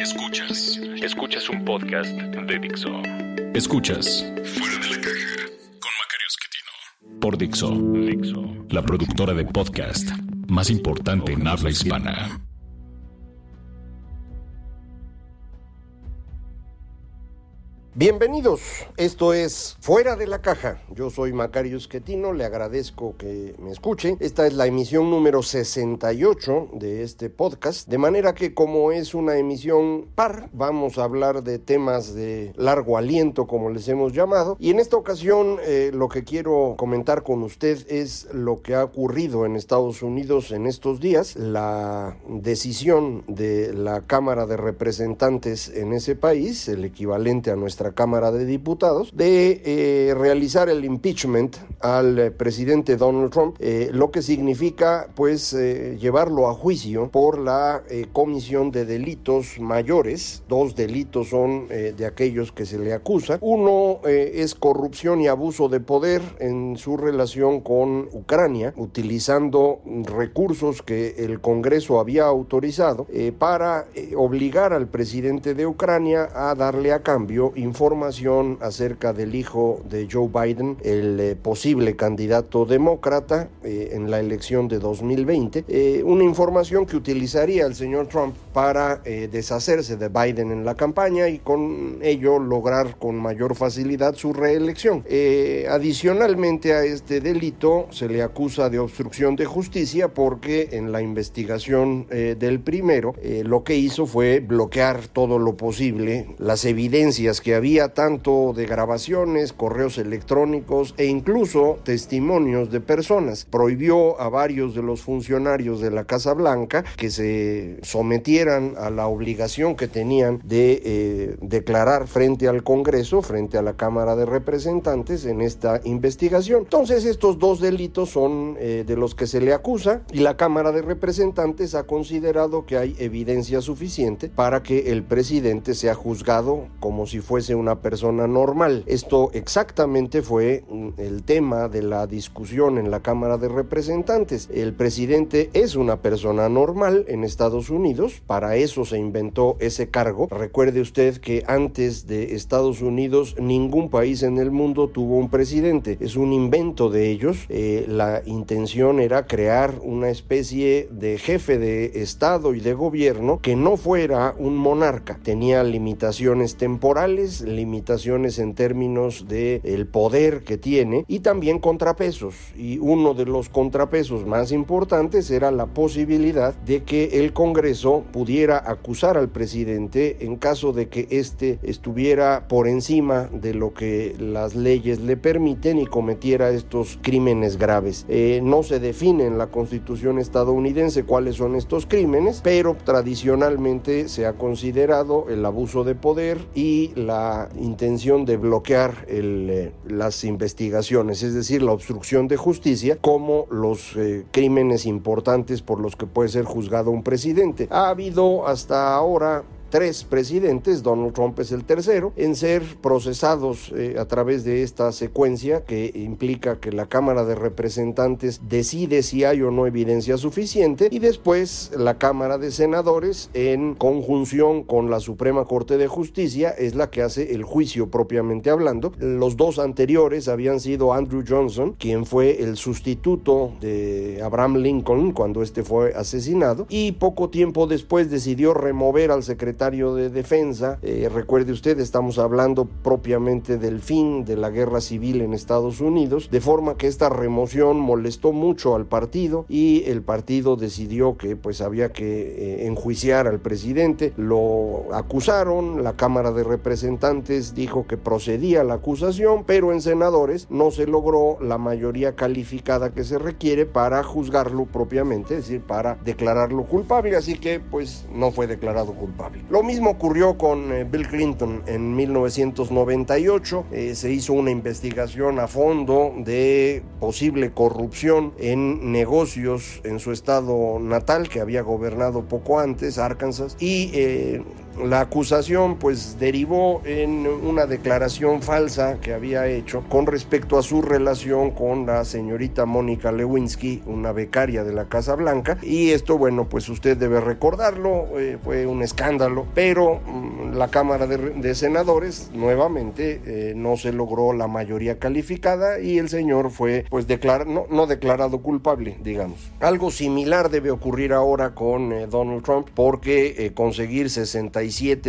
Escuchas. Escuchas un podcast de Dixo. Escuchas Fuera de la caja con Macario Esquetino. Por Dixo. Dixo. La productora de podcast más importante en habla hispana. Bienvenidos, esto es Fuera de la Caja. Yo soy Macario Esquetino, le agradezco que me escuche. Esta es la emisión número 68 de este podcast, de manera que como es una emisión par, vamos a hablar de temas de largo aliento, como les hemos llamado. Y en esta ocasión eh, lo que quiero comentar con usted es lo que ha ocurrido en Estados Unidos en estos días, la decisión de la Cámara de Representantes en ese país, el equivalente a nuestra Cámara de Diputados de eh, realizar el impeachment al eh, presidente Donald Trump, eh, lo que significa pues llevarlo a juicio por la comisión de delitos mayores. Dos delitos son de aquellos que se le acusa. Uno es corrupción y abuso de poder en su relación con Ucrania, utilizando recursos que el Congreso había autorizado para obligar al presidente de Ucrania a darle a cambio información acerca del hijo de Joe Biden, el eh, posible candidato demócrata eh, en la elección de 2020, eh, una información que utilizaría el señor Trump para deshacerse de Biden en la campaña y con ello lograr con mayor facilidad su reelección. adicionalmente a este delito se le acusa de obstrucción de justicia porque en la investigación del primero lo que hizo fue bloquear todo lo posible las evidencias que había tanto de grabaciones, correos electrónicos e incluso testimonios de personas. Prohibió a varios de los funcionarios de la Casa Blanca que se sometieran a la obligación que tenían de eh, declarar frente al Congreso, frente a la Cámara de Representantes en esta investigación. Entonces estos dos delitos son eh, de los que se le acusa y la Cámara de Representantes ha considerado que hay evidencia suficiente para que el presidente sea juzgado como si fuese una persona normal. Esto exactamente fue mm, el tema de la discusión en la Cámara de Representantes. El presidente es una persona normal en Estados Unidos, para eso se inventó ese cargo. Recuerde usted que antes de Estados Unidos ningún país en el mundo tuvo un presidente. Es un invento de ellos. Eh, la intención era crear una especie de jefe de Estado y de gobierno que no fuera un monarca. Tenía limitaciones temporales, limitaciones en términos de el poder que tiene y también contrapesos. Y uno de los contrapesos más importantes era la posibilidad de que el Congreso pudiera acusar al presidente en caso de que éste estuviera por encima de lo que las leyes le permiten y cometiera estos crímenes graves. Eh, no se define en la Constitución estadounidense cuáles son estos crímenes, pero tradicionalmente se ha considerado el abuso de poder y la intención de bloquear eh, las investigaciones, es decir, la obstrucción de justicia, como los eh, crímenes importantes por los que puede ser juzgado un presidente. Ha habido hasta ahora tres presidentes, Donald Trump es el tercero, en ser procesados eh, a través de esta secuencia que implica que la Cámara de Representantes decide si hay o no evidencia suficiente y después la Cámara de Senadores en conjunción con la Suprema Corte de Justicia es la que hace el juicio propiamente hablando. Los dos anteriores habían sido Andrew Johnson, quien fue el sustituto de Abraham Lincoln cuando este fue asesinado y poco tiempo después decidió remover al secretario secretario de Defensa. Eh, recuerde usted, estamos hablando propiamente del fin de la guerra civil en Estados Unidos, de forma que esta remoción molestó mucho al partido y el partido decidió que pues había que eh, enjuiciar al presidente. Lo acusaron, la Cámara de Representantes dijo que procedía la acusación, pero en senadores no se logró la mayoría calificada que se requiere para juzgarlo propiamente, es decir, para declararlo culpable, así que pues no fue declarado culpable. Lo mismo ocurrió con eh, Bill Clinton en 1998, eh, se hizo una investigación a fondo de posible corrupción en negocios en su estado natal que había gobernado poco antes, Arkansas, y eh, la acusación pues derivó en una declaración falsa que había hecho con respecto a su relación con la señorita Mónica Lewinsky, una becaria de la Casa Blanca. Y esto, bueno, pues usted debe recordarlo, eh, fue un escándalo, pero mm, la Cámara de, Senadores nuevamente eh, no se logró la mayoría calificada y el señor fue pues declarado, no, declarado culpable, digamos. Algo similar debe ocurrir ahora con eh, Donald Trump porque conseguir 60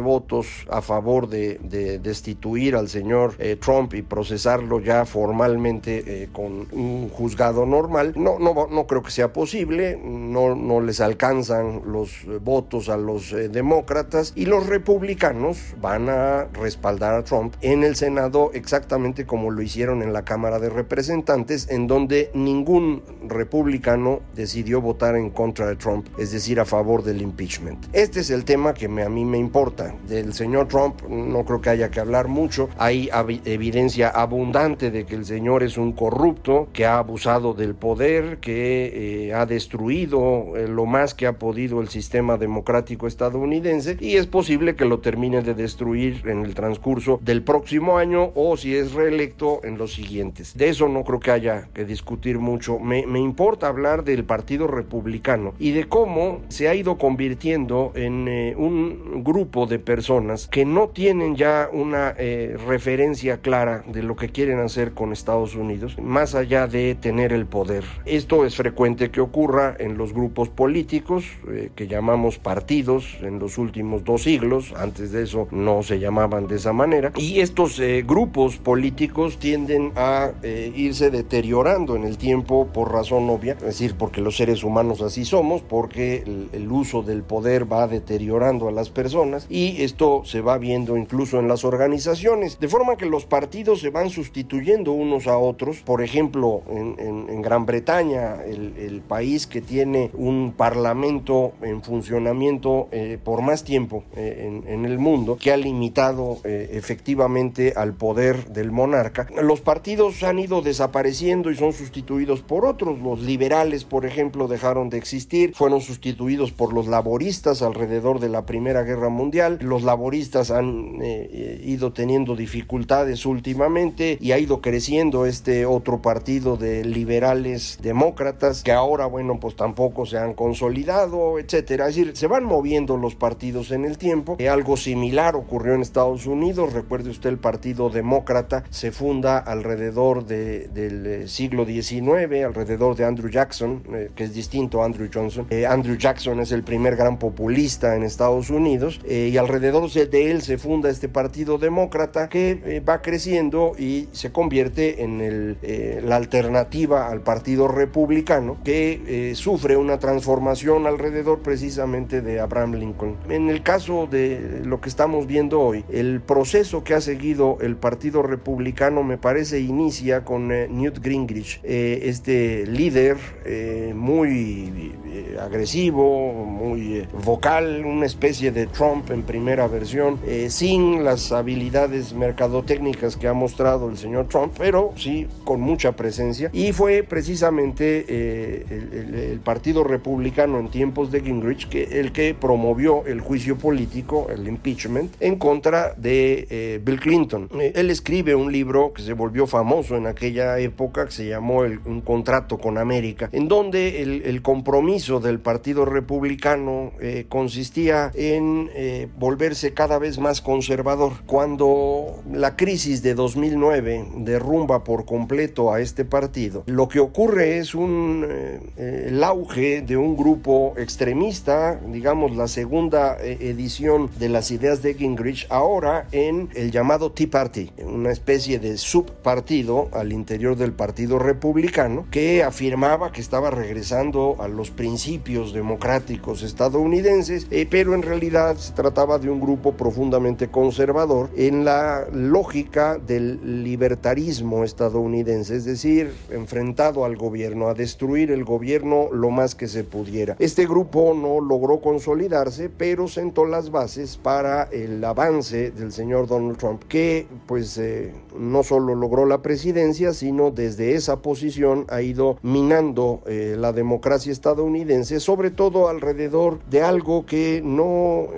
votos a favor de, destituir al señor eh, Trump y procesarlo ya formalmente eh, con un juzgado normal. No, no, no creo que sea posible, no, no les alcanzan los votos a los eh, demócratas y los republicanos van a respaldar a Trump en el Senado exactamente como lo hicieron en la Cámara de Representantes, en donde ningún republicano decidió votar en contra de Trump, es decir, a favor del impeachment. Este es el tema que me, a mí me importa. Del señor Trump no creo que haya que hablar mucho. Hay evidencia abundante de que el señor es un corrupto, que ha abusado del poder, que eh, ha destruido eh, lo más que ha podido el sistema democrático estadounidense y es posible que lo termine de destruir en el transcurso del próximo año o si es reelecto en los siguientes. De eso no creo que haya que discutir mucho. Me, me importa hablar del Partido Republicano y de cómo se ha ido convirtiendo en eh, un grupo de personas que no tienen ya una eh, referencia clara de lo que quieren hacer con Estados Unidos, más allá de tener el poder. Esto es frecuente que ocurra en los grupos políticos eh, que llamamos partidos en los últimos dos siglos, antes de eso no se llamaban de esa manera, y estos eh, grupos políticos tienden a irse deteriorando en el tiempo por razón obvia, es decir, porque los seres humanos así somos, porque el uso del poder va deteriorando a las personas, y esto se va viendo incluso en las organizaciones, de forma que los partidos se van sustituyendo unos a otros. Por ejemplo, en, Gran Bretaña, el, país que tiene un parlamento en funcionamiento eh, por más tiempo eh, en, el mundo, que ha limitado eh, efectivamente al poder del monarca, los partidos han ido desapareciendo y son sustituidos por otros. Los liberales, por ejemplo, dejaron de existir, fueron sustituidos por los laboristas alrededor de la Primera Guerra Mundial. Los laboristas han eh, eh, ido teniendo dificultades últimamente y ha ido creciendo este otro partido de liberales demócratas que ahora, bueno, pues tampoco se han consolidado, etcétera. Es decir, se van moviendo los partidos en el tiempo. Eh, algo similar ocurrió en Estados Unidos. Recuerde usted, el Partido Demócrata se funda alrededor del siglo XIX, alrededor de Andrew Jackson, que es distinto a Andrew Johnson. Andrew Jackson es el primer gran populista en Estados Unidos eh, y alrededor de él se funda este Partido Demócrata que eh, va creciendo y se convierte en el, eh, la alternativa al Partido Republicano que sufre una transformación alrededor precisamente de Abraham Lincoln. En el caso de lo que estamos viendo hoy, el proceso que ha seguido el Partido Republicano me parece inicia con Newt Gingrich, este líder muy agresivo, muy vocal, una especie de Trump en primera versión, eh, sin las habilidades mercadotécnicas que ha mostrado el señor Trump, pero sí con mucha presencia. Y fue precisamente eh, el, Partido Republicano en tiempos de Gingrich que, el que promovió el juicio político, el impeachment, en contra de eh, Bill Clinton. él escribe un libro que se volvió famoso en aquella época, que se llamó Un contrato con América, en donde el, el compromiso del Partido Republicano eh, consistía en eh, volverse cada vez más conservador. Cuando la crisis de 2009 derrumba por completo a este partido, lo que ocurre es un, eh, el auge de un grupo extremista, digamos la segunda edición de las ideas de Gingrich, ahora en el llamado Tea Party, una especie de subpartido al interior del Partido Republicano que afirmaba que estaba regresando a los principios democráticos estadounidenses, eh, pero en se trataba de un grupo profundamente conservador en la lógica del libertarismo estadounidense, es decir, enfrentado al gobierno, a destruir el gobierno lo más que se pudiera. Este grupo no logró consolidarse, pero sentó las bases para el avance del señor Donald Trump, que pues eh, no solo logró la presidencia, sino desde esa posición ha ido minando eh, la democracia estadounidense, sobre todo alrededor de algo que no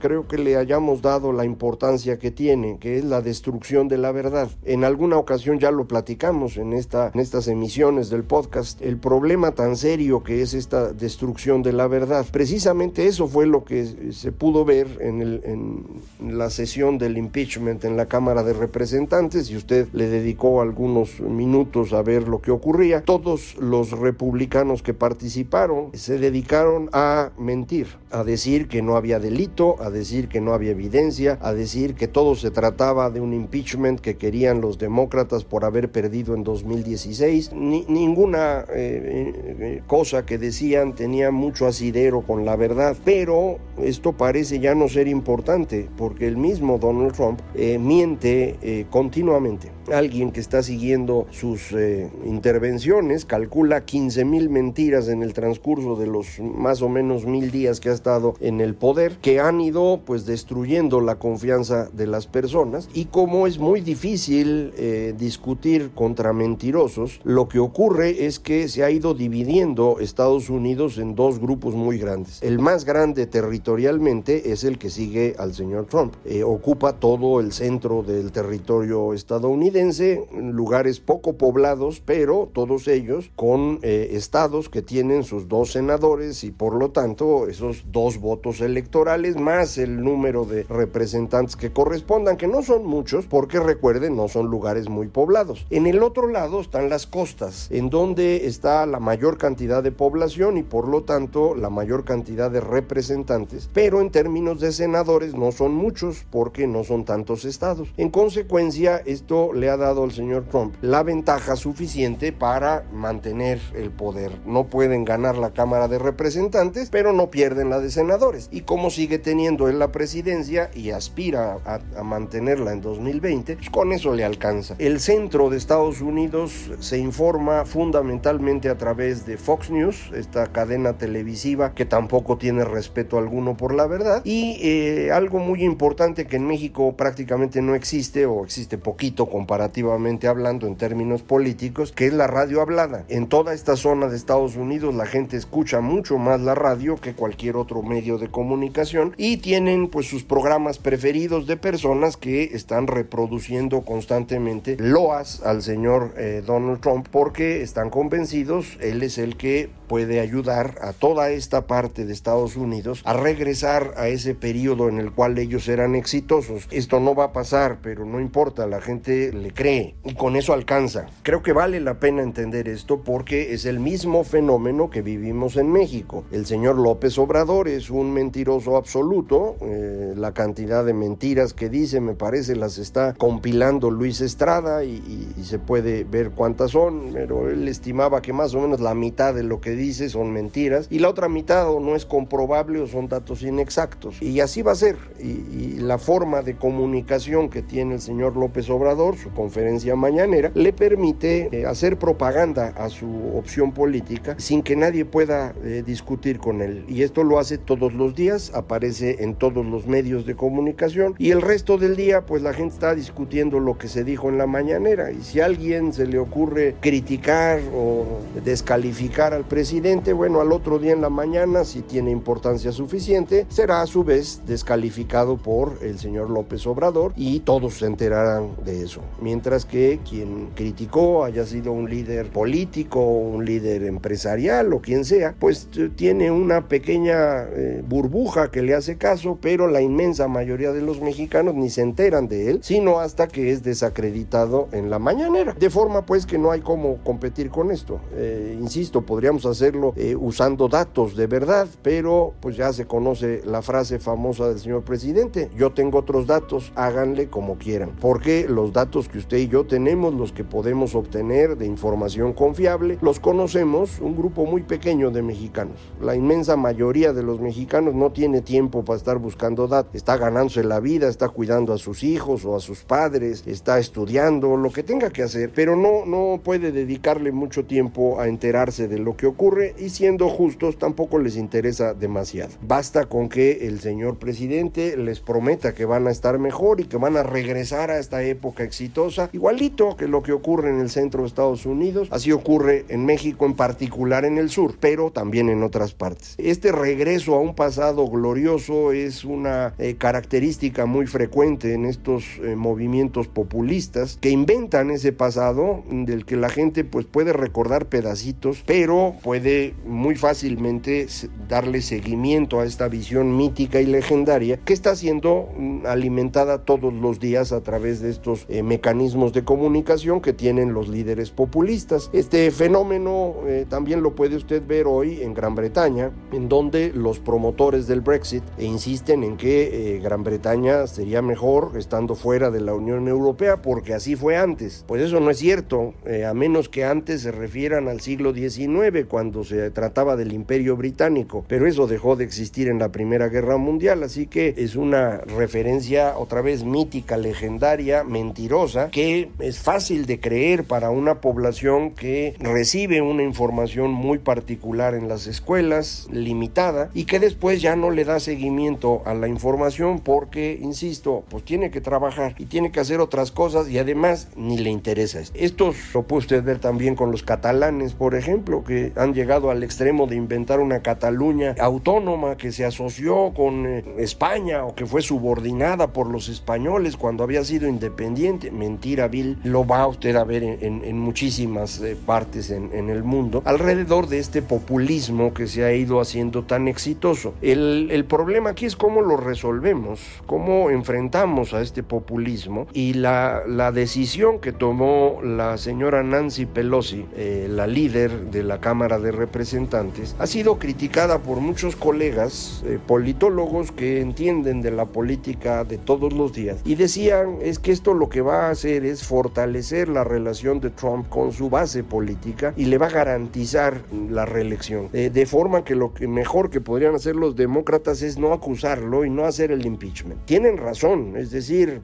creo que le hayamos dado la importancia que tiene, que es la destrucción de la verdad. En alguna ocasión ya lo platicamos en, esta, en estas emisiones del podcast, el problema tan serio que es esta destrucción de la verdad. Precisamente eso fue lo que se pudo ver en, el, en la sesión del impeachment en la Cámara de Representantes y usted le dedicó algunos minutos a ver lo que ocurría. Todos los republicanos que participaron se dedicaron a mentir, a decir que no había delito, a decir que no había evidencia, a decir que todo se trataba de un impeachment que querían los demócratas por haber perdido en 2016. Ni, ninguna eh, eh, cosa que decían tenía mucho asidero con la verdad, pero esto parece ya no ser importante porque el mismo Donald Trump eh, miente continuamente alguien que está siguiendo sus eh, intervenciones calcula 15 mil mentiras en el transcurso de los más o menos mil días que ha estado en el poder que han ido pues destruyendo la confianza de las personas y como es muy difícil eh, discutir contra mentirosos. Lo que ocurre es que se ha ido dividiendo Estados Unidos en dos grupos muy grandes. El más grande territorialmente es el que sigue al señor Trump. Eh, ocupa todo el centro del territorio estadounidense lugares poco poblados, pero todos ellos con eh, estados que tienen sus dos senadores y por lo tanto esos dos votos electorales más el número de representantes que correspondan, que no son muchos, porque recuerden, no son lugares muy poblados. En el otro lado están las costas, en donde está la mayor cantidad de población y por lo tanto la mayor cantidad de representantes, pero en términos de senadores no son muchos porque no son tantos estados. En consecuencia, esto le ha dado al señor Trump la ventaja suficiente para mantener el poder. No pueden ganar la Cámara de Representantes, pero no pierden la de senadores. Y como sigue teniendo él la presidencia y aspira a, mantenerla en 2020, pues con eso le alcanza. El centro de Estados Unidos se informa fundamentalmente a través de Fox News, esta cadena televisiva que tampoco tiene respeto alguno por la verdad. Y eh, algo muy importante que en México prácticamente no existe o existe poquito comparativamente hablando en términos políticos, que es la radio hablada. En toda esta zona de Estados Unidos la gente escucha mucho más la radio que cualquier otro medio de comunicación y tienen pues sus programas preferidos de personas que están reproduciendo constantemente loas al señor eh, Donald Trump porque están convencidos, él es el que puede ayudar a toda esta parte de Estados Unidos a regresar a ese periodo en el cual ellos eran exitosos. Esto no va a pasar, pero no importa, la gente le cree y con eso alcanza. Creo que vale la pena entender esto porque es el mismo fenómeno que vivimos en México. El señor López Obrador es un mentiroso absoluto, eh, la cantidad de mentiras que dice me parece las está compilando Luis Estrada y, y se puede ver cuántas son, pero él estimaba que más o menos la mitad de lo que dice son mentiras y la otra mitad o no es comprobable o son datos inexactos. Y así va a ser. Y, la forma de comunicación que tiene el señor López Obrador, su conferencia mañanera, le permite eh, hacer propaganda a su opción política sin que nadie pueda eh, discutir con él. Y esto lo hace todos los días, aparece en todos los medios de comunicación y el resto del día pues la gente está discutiendo lo que se dijo en la mañanera. Y si a alguien se le ocurre criticar o descalificar al presidente, presidente, bueno, al otro día en la mañana, si tiene importancia suficiente, será a su vez descalificado por el señor López Obrador y todos se enterarán de eso. Mientras que quien criticó haya sido un líder político, un líder empresarial o quien sea, pues tiene una pequeña eh, burbuja que le hace caso, pero la inmensa mayoría de los mexicanos ni se enteran de él, sino hasta que es desacreditado en la mañanera. De forma pues que no hay cómo competir con esto. Eh, insisto, podríamos hacerlo eh, usando datos de verdad, pero pues ya se conoce la frase famosa del señor presidente, yo tengo otros datos, háganle como quieran, porque los datos que usted y yo tenemos, los que podemos obtener de información confiable, los conocemos un grupo muy pequeño de mexicanos. La inmensa mayoría de los mexicanos no tiene tiempo para estar buscando datos, está ganándose la vida, está cuidando a sus hijos o a sus padres, está estudiando, lo que tenga que hacer, pero no, no puede dedicarle mucho tiempo a enterarse de lo que ocurre y siendo justos tampoco les interesa demasiado. Basta con que el señor presidente les prometa que van a estar mejor y que van a regresar a esta época exitosa, igualito que lo que ocurre en el centro de Estados Unidos, así ocurre en México en particular en el sur, pero también en otras partes. Este regreso a un pasado glorioso es una eh, característica muy frecuente en estos eh, movimientos populistas que inventan ese pasado del que la gente pues puede recordar pedacitos, pero puede muy fácilmente darle seguimiento a esta visión mítica y legendaria que está siendo mm, alimentada todos los días a través de estos eh, mecanismos de comunicación que tienen los líderes populistas. Este fenómeno eh, también lo puede usted ver hoy en Gran Bretaña, en donde los promotores del Brexit insisten en que eh, Gran Bretaña sería mejor estando fuera de la Unión Europea porque así fue antes. Pues eso no es cierto, a menos que antes se refieran al siglo XIX, cuando se trataba del Imperio Británico, pero eso dejó de existir en la Primera Guerra Mundial, así que es una referencia otra vez mítica, legendaria, mentirosa, que es fácil de creer para una población que recibe una información muy particular en las escuelas, limitada, y que después ya no le da seguimiento a la información porque, insisto, pues tiene que trabajar y tiene que hacer otras cosas y además ni le interesa. Esto lo puede usted ver también con los catalanes, por ejemplo, que han llegado al extremo de inventar una Cataluña autónoma que se asoció con eh, España o que fue subordinada por los españoles cuando había sido independiente. Mentira, Bill. Lo va usted a ver en, muchísimas eh, partes en, en, el mundo alrededor de este populismo que se ha ido haciendo tan exitoso. El, el problema aquí es cómo lo resolvemos, cómo enfrentamos a este populismo y la, la decisión que tomó la señora Nancy Pelosi, eh, la líder de la Cámara de Representantes, ha sido criticada por muchos colegas eh, politólogos que entienden de la política de todos los días y decían es que esto lo que va a hacer es fortalecer la relación de Trump con su base política y le va a garantizar la reelección. Eh, de forma que lo que mejor que podrían hacer los demócratas es no acusarlo y no hacer el impeachment. Tienen razón, es decir,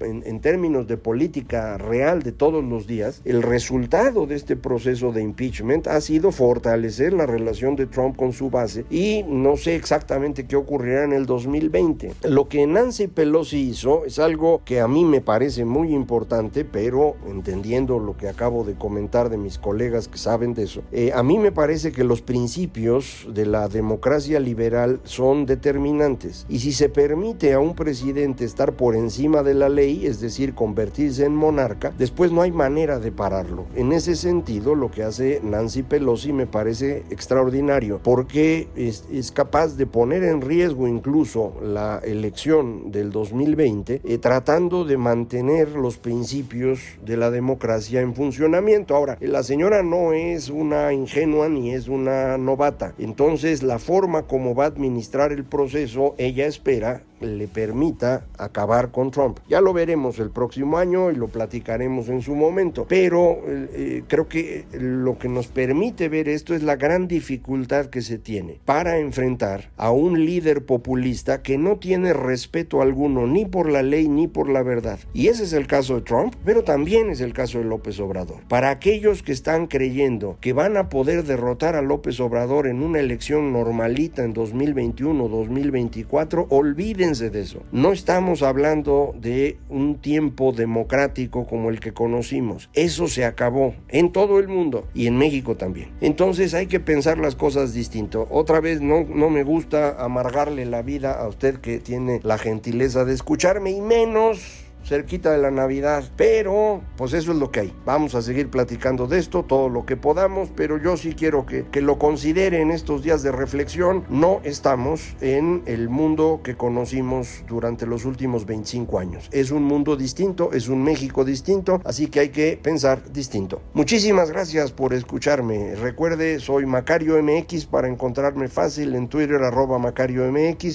en, en términos de política real de todos los días, el resultado de este proceso de impeachment ha sido fortalecer la relación de Trump con su base y no sé exactamente qué ocurrirá en el 2020. Lo que Nancy Pelosi hizo es algo que a mí me parece muy importante, pero entendiendo lo que acabo de comentar de mis colegas que saben de eso, eh, a mí me parece que los principios de la democracia liberal son determinantes y si se permite a un presidente estar por encima de la ley, es decir, convertirse en monarca, después no hay manera de pararlo. En ese sentido, lo que hace Nancy Pelosi me parece extraordinario porque es, es capaz de poner en riesgo incluso la elección del 2020 eh, tratando de mantener los principios de la democracia en funcionamiento. Ahora, la señora no es una ingenua ni es una novata, entonces la forma como va a administrar el proceso, ella espera le permita acabar con Trump. Ya lo veremos el próximo año y lo platicaremos en su momento, pero eh, creo que lo que nos permite ver esto es la gran dificultad que se tiene para enfrentar a un líder populista que no tiene respeto alguno ni por la ley ni por la verdad. Y ese es el caso de Trump, pero también es el caso de López Obrador. Para aquellos que están creyendo que van a poder derrotar a López Obrador en una elección normalita en 2021-2024, olviden Olvídense de eso. No estamos hablando de un tiempo democrático como el que conocimos. Eso se acabó en todo el mundo y en México también. Entonces hay que pensar las cosas distinto. Otra vez no, no me gusta amargarle la vida a usted que tiene la gentileza de escucharme y menos cerquita de la Navidad. Pero, pues eso es lo que hay. Vamos a seguir platicando de esto todo lo que podamos, pero yo sí quiero que, que lo considere en estos días de reflexión. No estamos en el mundo que conocimos durante los últimos 25 años. Es un mundo distinto, es un México distinto, así que hay que pensar distinto. Muchísimas gracias por escucharme. Recuerde, soy Macario MX para encontrarme fácil en Twitter arroba Macario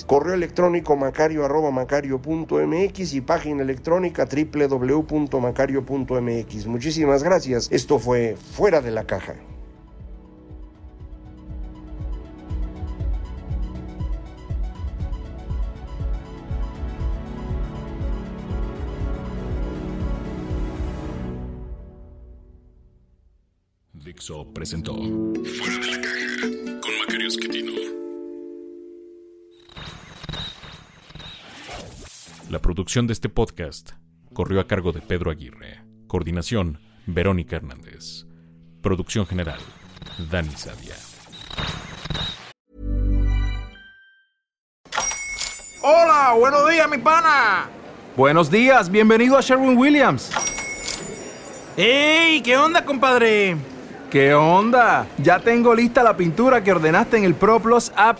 correo electrónico macario arroba macario.mx y página electrónica www.macario.mx. Muchísimas gracias. Esto fue Fuera de la Caja. Dixo presentó Fuera de la Caja con Macario Esquetino. La producción de este podcast corrió a cargo de Pedro Aguirre. Coordinación, Verónica Hernández. Producción general, Dani Sadia. Hola, buenos días, mi pana. Buenos días, bienvenido a Sherwin Williams. ¡Ey! ¿Qué onda, compadre? ¿Qué onda? Ya tengo lista la pintura que ordenaste en el ProPlus app.